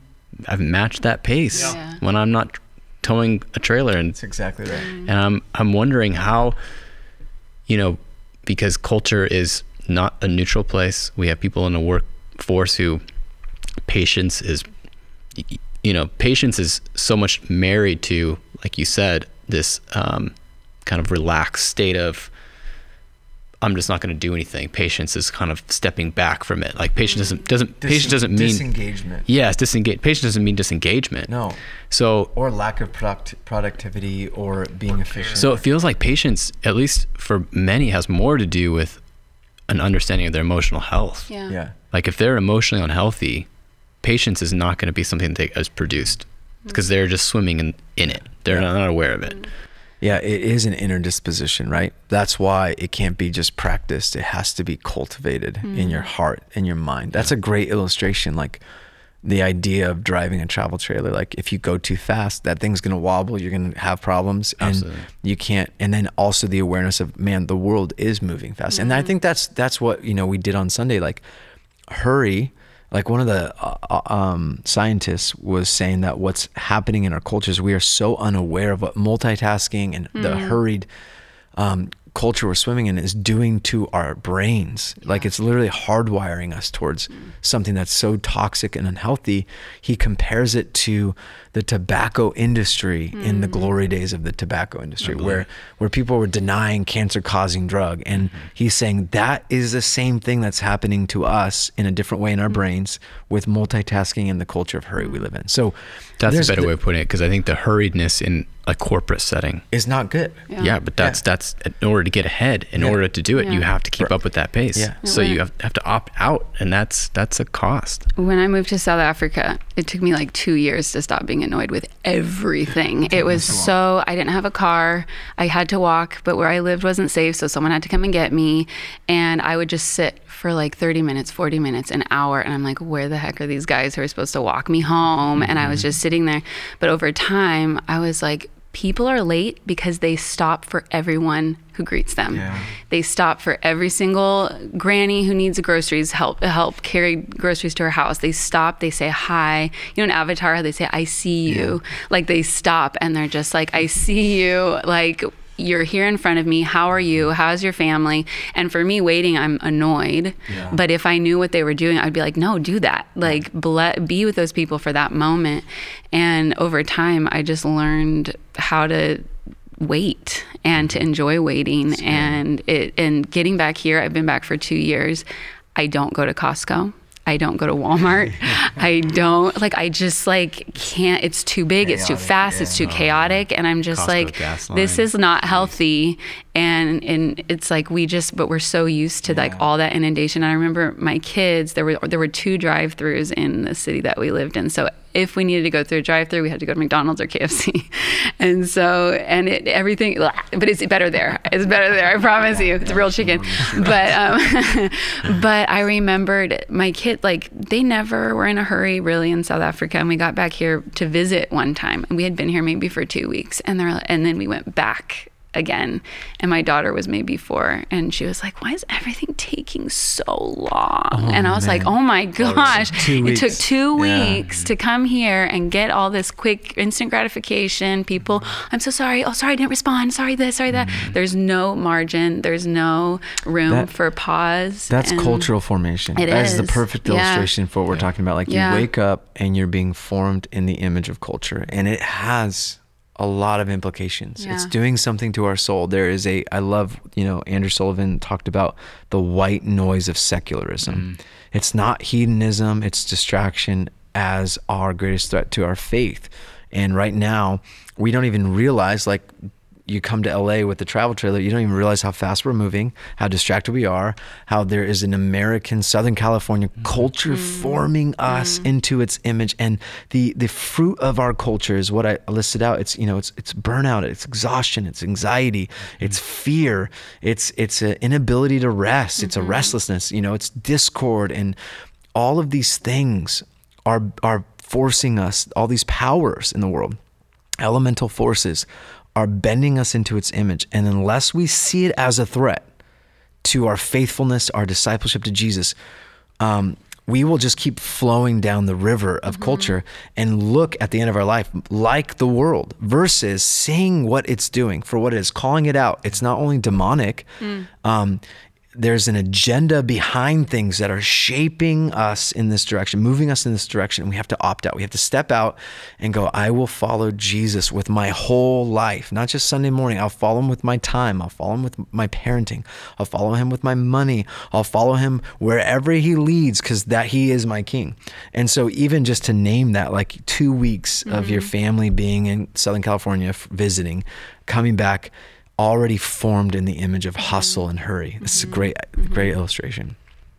I've matched that pace Yeah. when I'm not towing a trailer, and That's exactly right. Mm. and I'm I'm wondering how, you know, because culture is not a neutral place. We have people in the workforce who patience is, y- y- you know, patience is so much married to, like you said, this um, kind of relaxed state of. I'm just not going to do anything. Patience is kind of stepping back from it. Like patience doesn't doesn't patience doesn't mean disengagement. yes disengage. Patience doesn't mean disengagement. No, So or lack of product productivity or being efficient. So it feels like patience, at least for many, has more to do with an understanding of their emotional health. Yeah. yeah, Like if they're emotionally unhealthy, patience is not going to be something that is produced because they're just swimming in, in it. They're not, not aware of it. Mm. yeah, it is an inner disposition, right? That's why it can't be just practiced. It has to be cultivated in your mm. heart and your mind. That's a great illustration. Like the idea of driving a travel trailer. Like if you go too fast, that thing's gonna wobble. You're gonna have problems, and Absolutely. you can't. And then also the awareness of man, the world is moving fast. And I mm. think that's that's what you know we did on Sunday. Like hurry. Like one of the uh, uh, um, scientists was saying that what's happening in our cultures, we are so unaware of what multitasking and the hurried um, culture we're swimming in is doing to our brains. Like it's literally hardwiring us towards something that's so toxic and unhealthy. He compares it to the tobacco industry in the mm. glory days of the tobacco industry, where where people were denying cancer causing drug. And mm-hmm. he's saying that is the same thing that's happening to us in a different way in our mm-hmm. brains with multitasking and the culture of hurry we mm-hmm. live in. So That's a better the- way of putting it because I think the hurriedness in a corporate setting. is not good. Yeah, but that's that's in order to get ahead. In order to do it, you have to keep up with that pace. Yeah. So you have, have to opt out, and that's that's a cost. When I moved to South Africa, it took me like two years to stop being annoyed with everything. It was so, I didn't have a car. I had to walk, but where I lived wasn't safe. So someone had to come and get me. And I would just sit for like 30 minutes, 40 minutes, an hour. And I'm like, where the heck are these guys who are supposed to walk me home? And I was mm-hmm. just sitting there. But over time, I was like, people are late because they stop for everyone who greets them. They stop for every single granny who needs groceries help help carry groceries to her house. They stop, they say hi. You know in Avatar they say I see you. Like they stop and they're just like I see you like you're here in front of me. How are you? How's your family? And for me, waiting, I'm annoyed. But if I knew what they were doing, I'd be like, no, do that. Like, ble- be with those people for that moment. And over time, I just learned how to wait and to mm-hmm. enjoy waiting and it and getting back here i've been back for two years i don't go to costco i don't go to walmart. <laughs> I don't like i just like can't it's too big it's too fast it's too chaotic and i'm just Costco like this is not healthy and and it's like we just but we're so used to like all that inundation i remember my kids there were there were two drive-throughs in the city that we lived in so if we needed to go through a drive-through we had to go to mcdonald's or kfc <laughs> and so and it everything but it's better there. It's better there i promise you. It's real chicken. But um <laughs> but i remembered my kid like they never were in a hurry really in south africa. And we got back here to visit one time. And we had been here maybe for two weeks. And they're and then we went back again and my daughter was maybe four and she was like why is everything taking so long oh, and i was like oh my gosh it took two Yeah. weeks to come here and get all this quick instant gratification people i'm so sorry oh sorry i didn't respond sorry this sorry that mm. there's no margin there's no room That- for pause That's cultural formation. It That is the is. perfect Yeah. illustration for what we're talking about. Like you wake up and you're being formed in the image of culture, and it has a lot of implications. It's doing something to our soul. There is a I love, you know, Andrew Sullivan talked about the white noise of secularism. Mm. It's not hedonism, it's distraction as our greatest threat to our faith. And right now, we don't even realize like you come to LA with the travel trailer, you don't even realize how fast we're moving, how distracted we are, how there is an American Southern California mm-hmm. culture mm-hmm. forming us mm-hmm. into its image. And the the fruit of our culture is what I listed out. It's you know, it's it's burnout, it's exhaustion, it's anxiety, it's fear, it's it's an inability to rest, it's a restlessness, you know, it's discord. And all of these things are are forcing us, all these powers in the world elemental forces are bending us into its image. And unless we see it as a threat to our faithfulness, our discipleship to Jesus, um, we will just keep flowing down the river of culture and look at the end of our life like the world versus seeing what it's doing for what it is, calling it out. It's not only demonic, um, there's an agenda behind things that are shaping us in this direction, moving us in this direction. We have to opt out. We have to step out and go, I will follow Jesus with my whole life, not just Sunday morning. I'll follow him with my time. I'll follow him with my parenting. I'll follow him with my money. I'll follow him wherever he leads because that he is my king. And so even just to name that, like two weeks of your mm-hmm. family being in Southern California visiting, coming back, already formed in the image of hustle and hurry. This is a great, great illustration.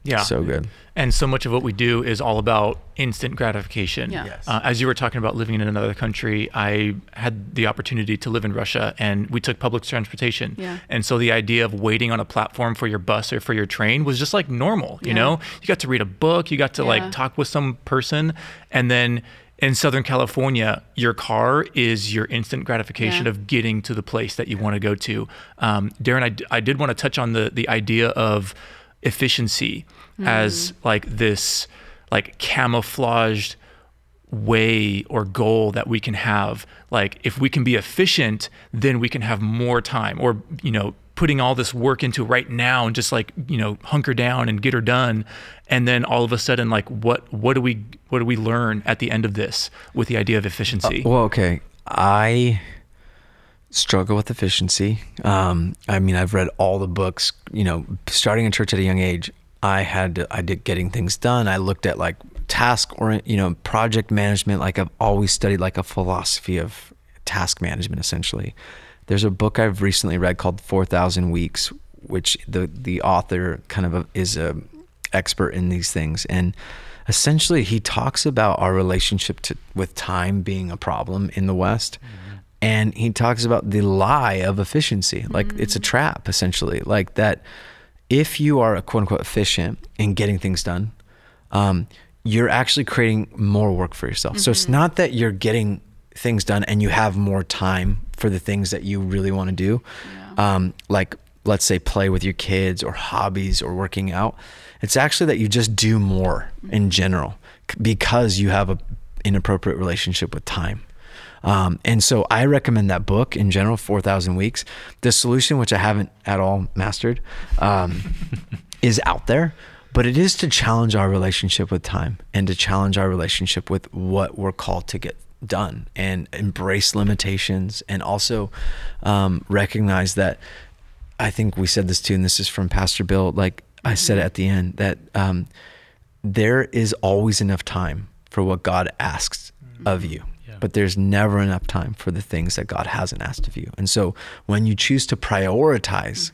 Yeah. So good. And so much of what we do is all about instant gratification. Yeah. Yes. Uh, as you were talking about living in another country, I had the opportunity to live in Russia and we took public transportation. Yeah. And so the idea of waiting on a platform for your bus or for your train was just like normal, you Yeah. know? You got to read a book, you got to Yeah. like talk with some person. And then in Southern California, your car is your instant gratification Yeah. of getting to the place that you want to go to. Um, Darren, I did want to touch on the the idea of efficiency as like this like camouflaged way or goal that we can have like if we can be efficient then we can have more time or you know putting all this work into right now and just like you know hunker down and get her done and then all of a sudden like what what do we what do we learn at the end of this with the idea of efficiency Uh, well, okay. I struggle with efficiency. Um, I mean, I've read all the books. You know, starting in church at a young age, I had to, I did getting things done. I looked at like task or you know project management. Like I've always studied like a philosophy of task management. Essentially, there's a book I've recently read called Four Thousand Weeks, which the the author kind of a, is a expert in these things. And essentially he talks about our relationship to, with time being a problem in the west. Mm-hmm. And he talks about the lie of efficiency. Like it's a mm-hmm. trap essentially. Like that if you are a quote unquote efficient in getting things done um, you're actually creating more work for yourself. So it's mm-hmm. not that you're getting things done and you have more time for the things that you really want to do um, like let's say play with your kids or hobbies or working out. It's actually that you just do more in general because you have a inappropriate relationship with time. Um, and so I recommend that book in general, 4,000 Weeks. The solution, which I haven't at all mastered, um, <laughs> is out there, but it is to challenge our relationship with time and to challenge our relationship with what we're called to get done and embrace limitations and also um, recognize that I think we said this too, and this is from Pastor Bill. Like I said at the end, that um, there is always enough time for what God asks of you, but there's never enough time for the things that God hasn't asked of you. And so when you choose to prioritize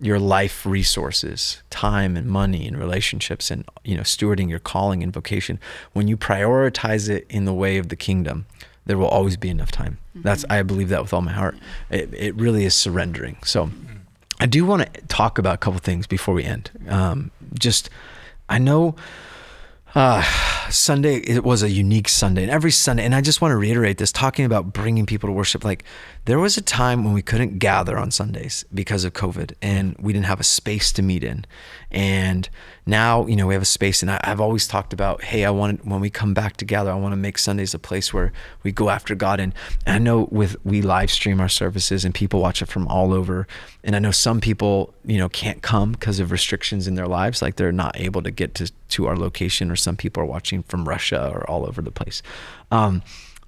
your life resources, time and money and relationships, and you know stewarding your calling and vocation, when you prioritize it in the way of the kingdom, there will always be enough time. That's I believe that with all my heart. It, it really is surrendering. So. I do want to talk about a couple things before we end. Um, just, I know uh, Sunday it was a unique Sunday, and every Sunday, and I just want to reiterate this: talking about bringing people to worship. Like there was a time when we couldn't gather on Sundays because of COVID, and we didn't have a space to meet in. And now, you know, we have a space, and I, I've always talked about, hey, I want when we come back together, I want to make Sundays a place where we go after God. And, and I know with we live stream our services, and people watch it from all over. And I know some people, you know, can't come because of restrictions in their lives, like they're not able to get to to our location, or some people are watching from Russia or all over the place. Um,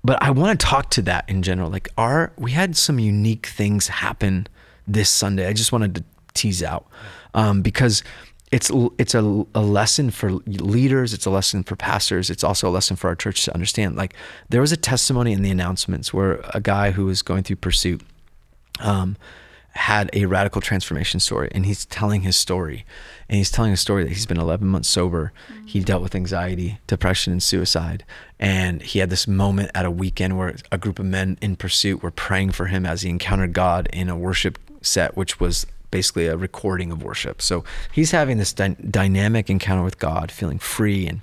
but I want to talk to that in general. Like, our we had some unique things happen this Sunday. I just wanted to tease out um, because it's it's a, a lesson for leaders. It's a lesson for pastors. It's also a lesson for our church to understand. Like, there was a testimony in the announcements where a guy who was going through pursuit. Um, had a radical transformation story and he's telling his story. And he's telling a story that he's been 11 months sober. Mm-hmm. He dealt with anxiety depression and suicide. And he had this moment at a weekend where a group of men in pursuit were praying for him as he encountered god in a worship set which was basically a recording of worship. So he's having this dy- dynamic encounter with god feeling free and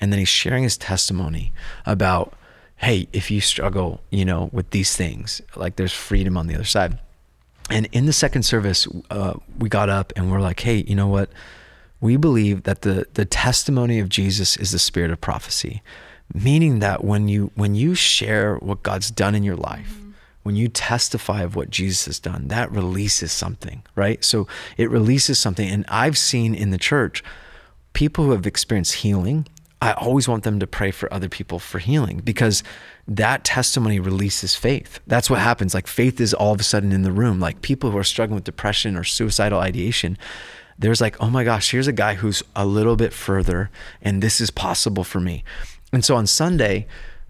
and then he's sharing his testimony about hey if you struggle you know with these things like there's freedom on the other side and in the second service, uh, we got up and we're like, hey, you know what? We believe that the the testimony of Jesus is the spirit of prophecy, meaning that when you when you share what God's done in your life, when you testify of what Jesus has done, that releases something, right? So it releases something. And I've seen in the church people who have experienced healing. I always want them to pray for other people for healing because that testimony releases faith. That's what happens. Like faith is all of a sudden in the room. Like people who are struggling with depression or suicidal ideation, there's like, oh my gosh, here's a guy who's a little bit further and this is possible for me. And so on Sunday,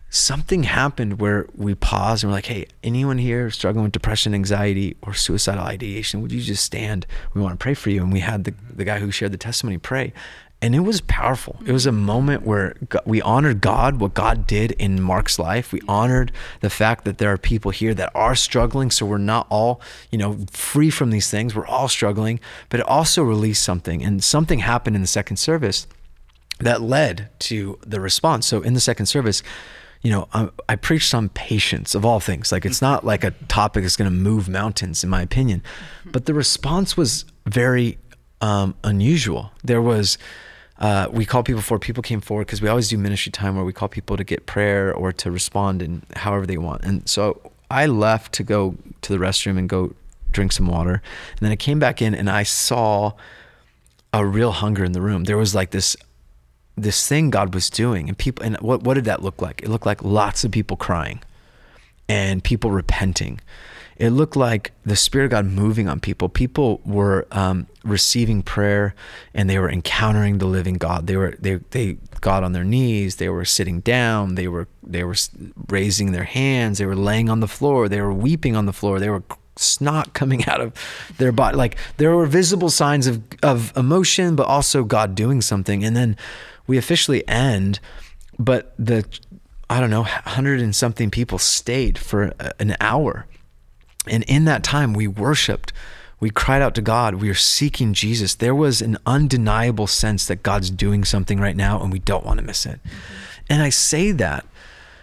something happened where we paused and we're like, hey, anyone here struggling with depression, anxiety, or suicidal ideation, would you just stand? We want to pray for you. And we had the, the guy who shared the testimony pray. And it was powerful. It was a moment where God, we honored God, what God did in Mark's life. We honored the fact that there are people here that are struggling. So we're not all, you know, free from these things. We're all struggling, but it also released something. And something happened in the second service that led to the response. So in the second service, you know, I, I preached on patience of all things. Like it's not like a topic that's going to move mountains, in my opinion, but the response was very um, unusual. There was, uh, we call people forward. People came forward because we always do ministry time where we call people to get prayer or to respond in however they want. And so I left to go to the restroom and go drink some water. And then I came back in and I saw a real hunger in the room. There was like this this thing God was doing and people and what what did that look like? It looked like lots of people crying and people repenting. It looked like the Spirit of God moving on people. People were um, receiving prayer and they were encountering the living God. They were they they got on their knees. They were sitting down. They were they were raising their hands. They were laying on the floor. They were weeping on the floor. They were snot coming <laughs> out of their body. Like there were visible signs of of emotion, but also God doing something. And then we officially end, but the I don't know, hundred and something people stayed for an hour and in that time, we worshiped. We cried out to God. We are seeking Jesus. There was an undeniable sense that God's doing something right now and we don't want to miss it. Mm-hmm. And I say that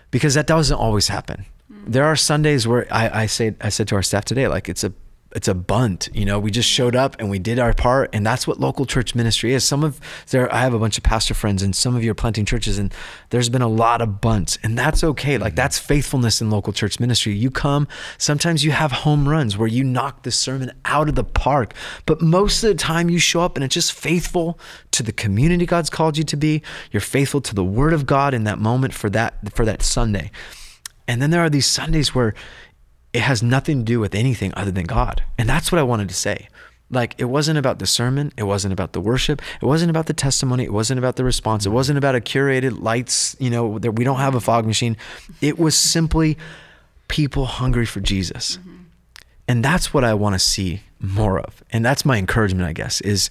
because that doesn't always happen. Mm-hmm. There are Sundays where I, I say I said to our staff today, like it's a it's a bunt. You know, we just showed up and we did our part, and that's what local church ministry is. Some of there, I have a bunch of pastor friends, and some of you are planting churches, and there's been a lot of bunts, and that's okay. Like mm-hmm. that's faithfulness in local church ministry. You come, sometimes you have home runs where you knock the sermon out of the park, but most of the time you show up and it's just faithful to the community God's called you to be. You're faithful to the Word of God in that moment for that for that Sunday. And then there are these Sundays where it has nothing to do with anything other than God. And that's what I wanted to say. Like, it wasn't about the sermon. It wasn't about the worship. It wasn't about the testimony. It wasn't about the response. It wasn't about a curated lights, you know, that we don't have a fog machine. It was simply people hungry for Jesus. Mm-hmm. And that's what I want to see more of. And that's my encouragement, I guess, is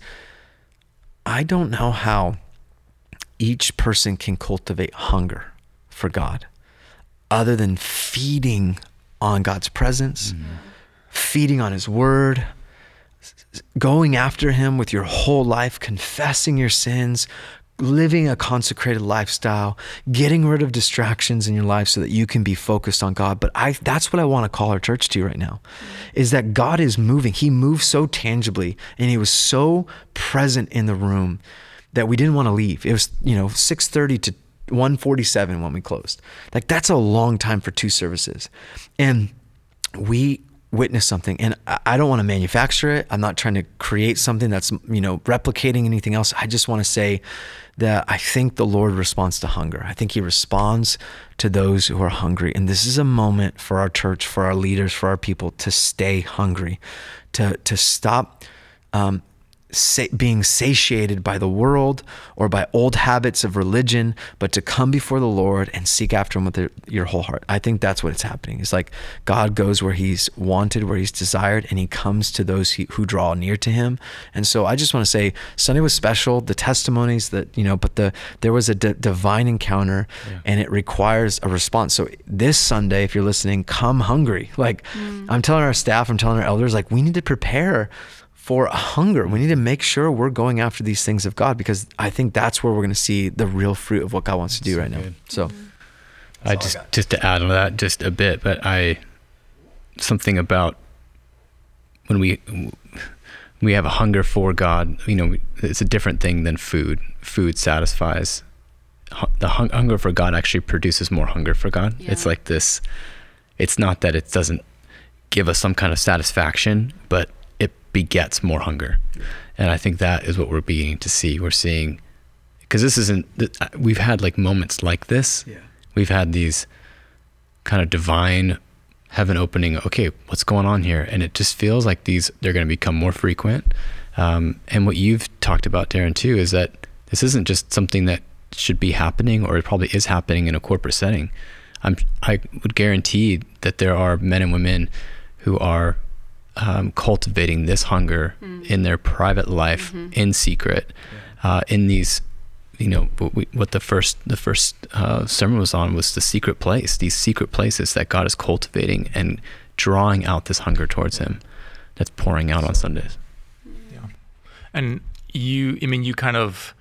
I don't know how each person can cultivate hunger for God other than feeding on God's presence, mm-hmm. feeding on His word, going after Him with your whole life, confessing your sins, living a consecrated lifestyle, getting rid of distractions in your life so that you can be focused on God. But I that's what I want to call our church to right now. Is that God is moving. He moved so tangibly and he was so present in the room that we didn't want to leave. It was, you know, 6:30 to 147 when we closed. Like that's a long time for two services. And we witnessed something and I don't want to manufacture it. I'm not trying to create something that's, you know, replicating anything else. I just want to say that I think the Lord responds to hunger. I think he responds to those who are hungry. And this is a moment for our church, for our leaders, for our people to stay hungry, to to stop um, sa- being satiated by the world or by old habits of religion, but to come before the Lord and seek after Him with the, your whole heart. I think that's what it's happening. It's like God goes where He's wanted, where He's desired, and He comes to those he, who draw near to Him. And so I just want to say Sunday was special. The testimonies that you know, but the there was a d- divine encounter, yeah. and it requires a response. So this Sunday, if you're listening, come hungry. Like mm. I'm telling our staff, I'm telling our elders, like we need to prepare for a hunger. We need to make sure we're going after these things of God because I think that's where we're going to see the real fruit of what God wants to do right good. now. So, mm-hmm. I just I just to add on that just a bit, but I something about when we we have a hunger for God. You know, it's a different thing than food. Food satisfies. The hunger for God actually produces more hunger for God. Yeah. It's like this. It's not that it doesn't give us some kind of satisfaction, but begets more hunger. And I think that is what we're beginning to see. We're seeing, because this isn't, uh, we've had like moments like this. Yeah. We've had these kind of divine heaven opening. Okay, what's going on here? And it just feels like these, they're going to become more frequent. Um, and what you've talked about, Darren, too, is that this isn't just something that should be happening or it probably is happening in a corporate setting. I'm, I would guarantee that there are men and women who are um, cultivating this hunger mm. in their private life mm-hmm. in secret, uh, in these, you know, what, we, what the first the first uh, sermon was on was the secret place, these secret places that God is cultivating and drawing out this hunger towards Him, that's pouring out on Sundays. Yeah, and you, I mean, you kind of.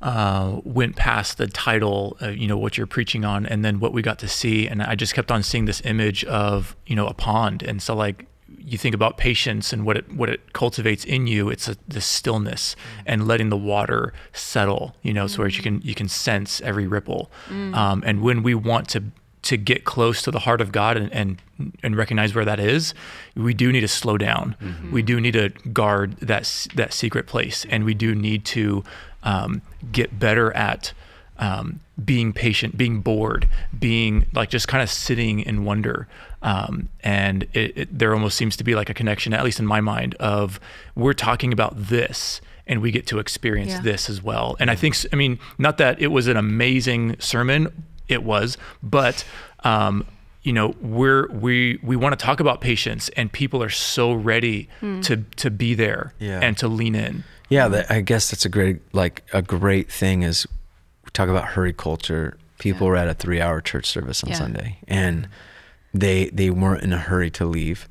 Uh, went past the title, uh, you know, what you're preaching on, and then what we got to see. And I just kept on seeing this image of, you know, a pond. And so, like, you think about patience and what it what it cultivates in you it's a, the stillness mm. and letting the water settle you know mm. so where you can you can sense every ripple mm. um, and when we want to to get close to the heart of God and and, and recognize where that is, we do need to slow down. We do need to guard that that secret place, and we do need to um, get better at um, being patient, being bored, being like just kind of sitting in wonder. Um, and it, it, there almost seems to be like a connection, at least in my mind, of we're talking about this and we get to experience Yeah. this as well. And I think, I mean, not that it was an amazing sermon, it was, but, um, you know, we're, we, we want to talk about patience and people are so ready to, to be there Yeah. and to lean in. Yeah, that, I guess that's a great like a great thing is we talk about hurry culture. People Yeah. were at a three-hour church service on Yeah. Sunday, and they they weren't in a hurry to leave.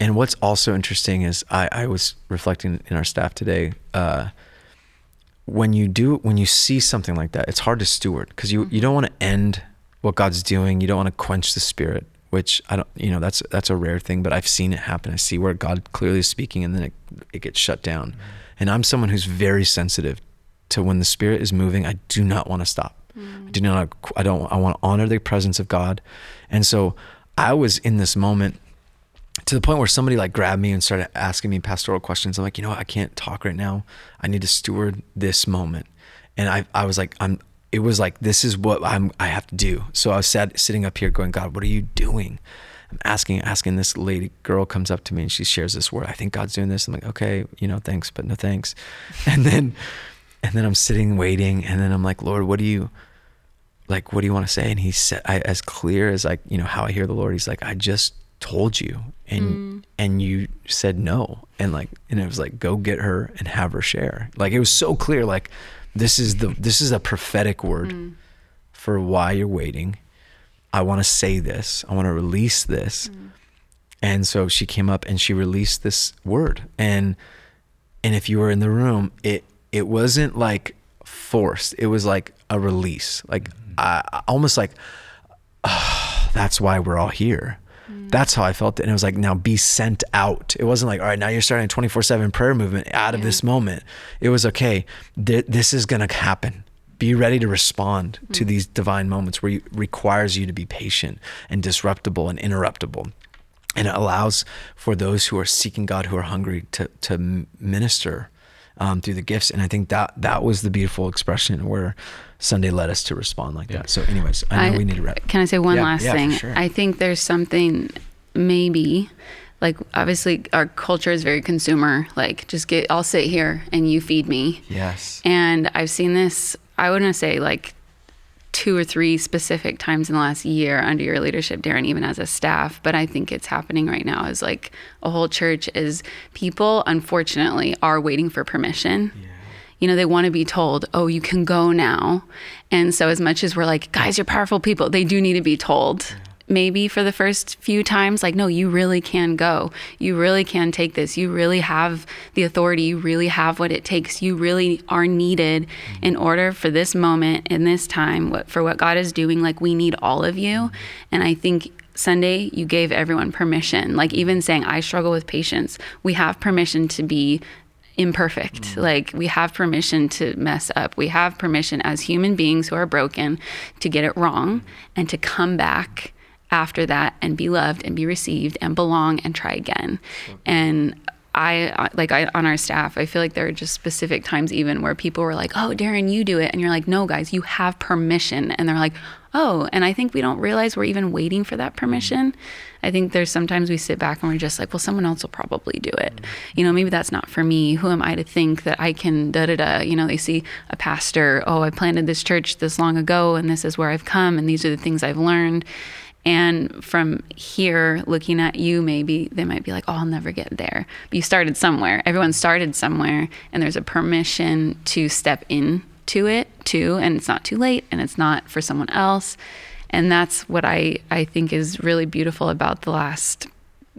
And what's also interesting is I, I was reflecting in our staff today. Uh, when you do when you see something like that, it's hard to steward because you you don't want to end what God's doing. You don't want to quench the spirit, which I don't. You know that's that's a rare thing, but I've seen it happen. I see where God clearly is speaking, and then it it gets shut down. And I'm someone who's very sensitive to when the spirit is moving. I do not want to stop. I do not. I don't. I want to honor the presence of God, and so I was in this moment to the point where somebody like grabbed me and started asking me pastoral questions. I'm like, you know what? I can't talk right now. I need to steward this moment. And I, I was like, I'm, it was like, this is what I'm, I have to do. So I was sat, sitting up here going, God, what are you doing? I'm asking, asking this lady girl comes up to me and she shares this word. I think God's doing this. I'm like, okay, you know, thanks, but no thanks. <laughs> And then, and then I'm sitting waiting. And then I'm like, Lord, what do you, like, what do you want to say? And he said, I, as clear as like, you know, how I hear the Lord, he's like, I just told you. And mm. and you said no. And like and it was like go get her and have her share. Like it was so clear like this is the this is a prophetic word mm. for why you're waiting. I want to say this. I want to release this. Mm. And so she came up and she released this word. And and if you were in the room it it wasn't like forced. It was like a release. Like I, I- almost like "Ah, that's why we're all here. That's how i felt it and it was like now be sent out. It wasn't like all right now you're starting a 24-7 prayer movement out of this moment. It was okay th- this is going to happen. Be ready to respond to these divine moments where it requires you to be patient and disruptible and interruptible and it allows for those who are seeking God, who are hungry, to to m- minister um, through the gifts. And I think that that was the beautiful expression where Sunday led us to respond like Yeah. that. So, anyways, I know we need to wrap. Can I say one Yeah, last yeah, thing? sure. I think there's something maybe like obviously our culture is very consumer. Like just get I'll sit here and you feed me. Yes. And I've seen this I wouldn't say like two or three specific times in the last year under your leadership, Darren, even as a staff. But I think it's happening right now is like a whole church is people unfortunately are waiting for permission. Yeah. You know, they want to be told, oh, you can go now. And so as much as we're like, guys, you're powerful people, they do need to be told. Maybe for the first few times, like, no, you really can go. You really can take this. You really have the authority. You really have what it takes. You really are needed in order for this moment in this time, what for what God is doing. Like, we need all of you. And I think Sunday, you gave everyone permission. Like, even saying, I struggle with patience, we have permission to be imperfect. Mm. Like we have permission to mess up. We have permission as human beings who are broken to get it wrong and to come back after that and be loved and be received and belong and try again. And I like I on our staff, I feel like there are just specific times even where people were like, "Oh, Darren, you do it," and you're like, "No, guys, you have permission," and they're like, "Oh," and I think we don't realize we're even waiting for that permission. I think there's sometimes we sit back and we're just like, "Well, someone else will probably do it," you know. Maybe that's not for me. Who am I to think that I can da da da? You know, they see a pastor, "Oh, I planted this church this long ago, and this is where I've come, and these are the things I've learned." And from here, looking at you, maybe they might be like, oh, I'll never get there. But you started somewhere. Everyone started somewhere, and there's a permission to step into it too. And it's not too late, and it's not for someone else. And that's what I, I think is really beautiful about the last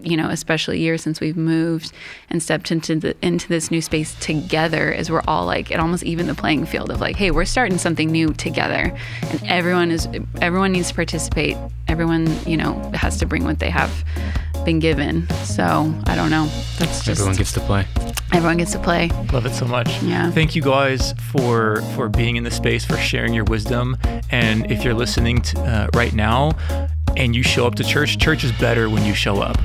you know, especially year since we've moved and stepped into the into this new space together, is we're all like it almost even the playing field of like, hey, we're starting something new together, and everyone is everyone needs to participate. Everyone, you know, has to bring what they have been given. So I don't know. That's just Everyone gets to play. everyone gets to play. Love it so much. Yeah. Thank you guys for for being in the space, for sharing your wisdom. And if you're listening to, uh, right now, and you show up to church, church is better when you show up.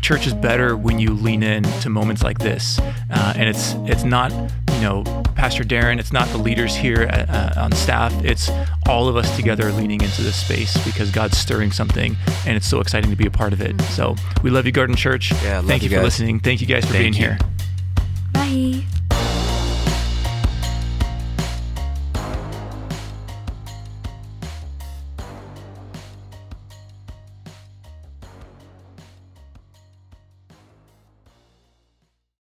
Church is better when you lean in to moments like this. Uh, and it's it's not you know Pastor Darren, it's not the leaders here at, uh, on staff. It's all of us together leaning into this space because God's stirring something, and it's so exciting to be a part of it. So we love you, Garden Church. Yeah, love Thank you you, for listening. Thank you guys for Thank being you. here.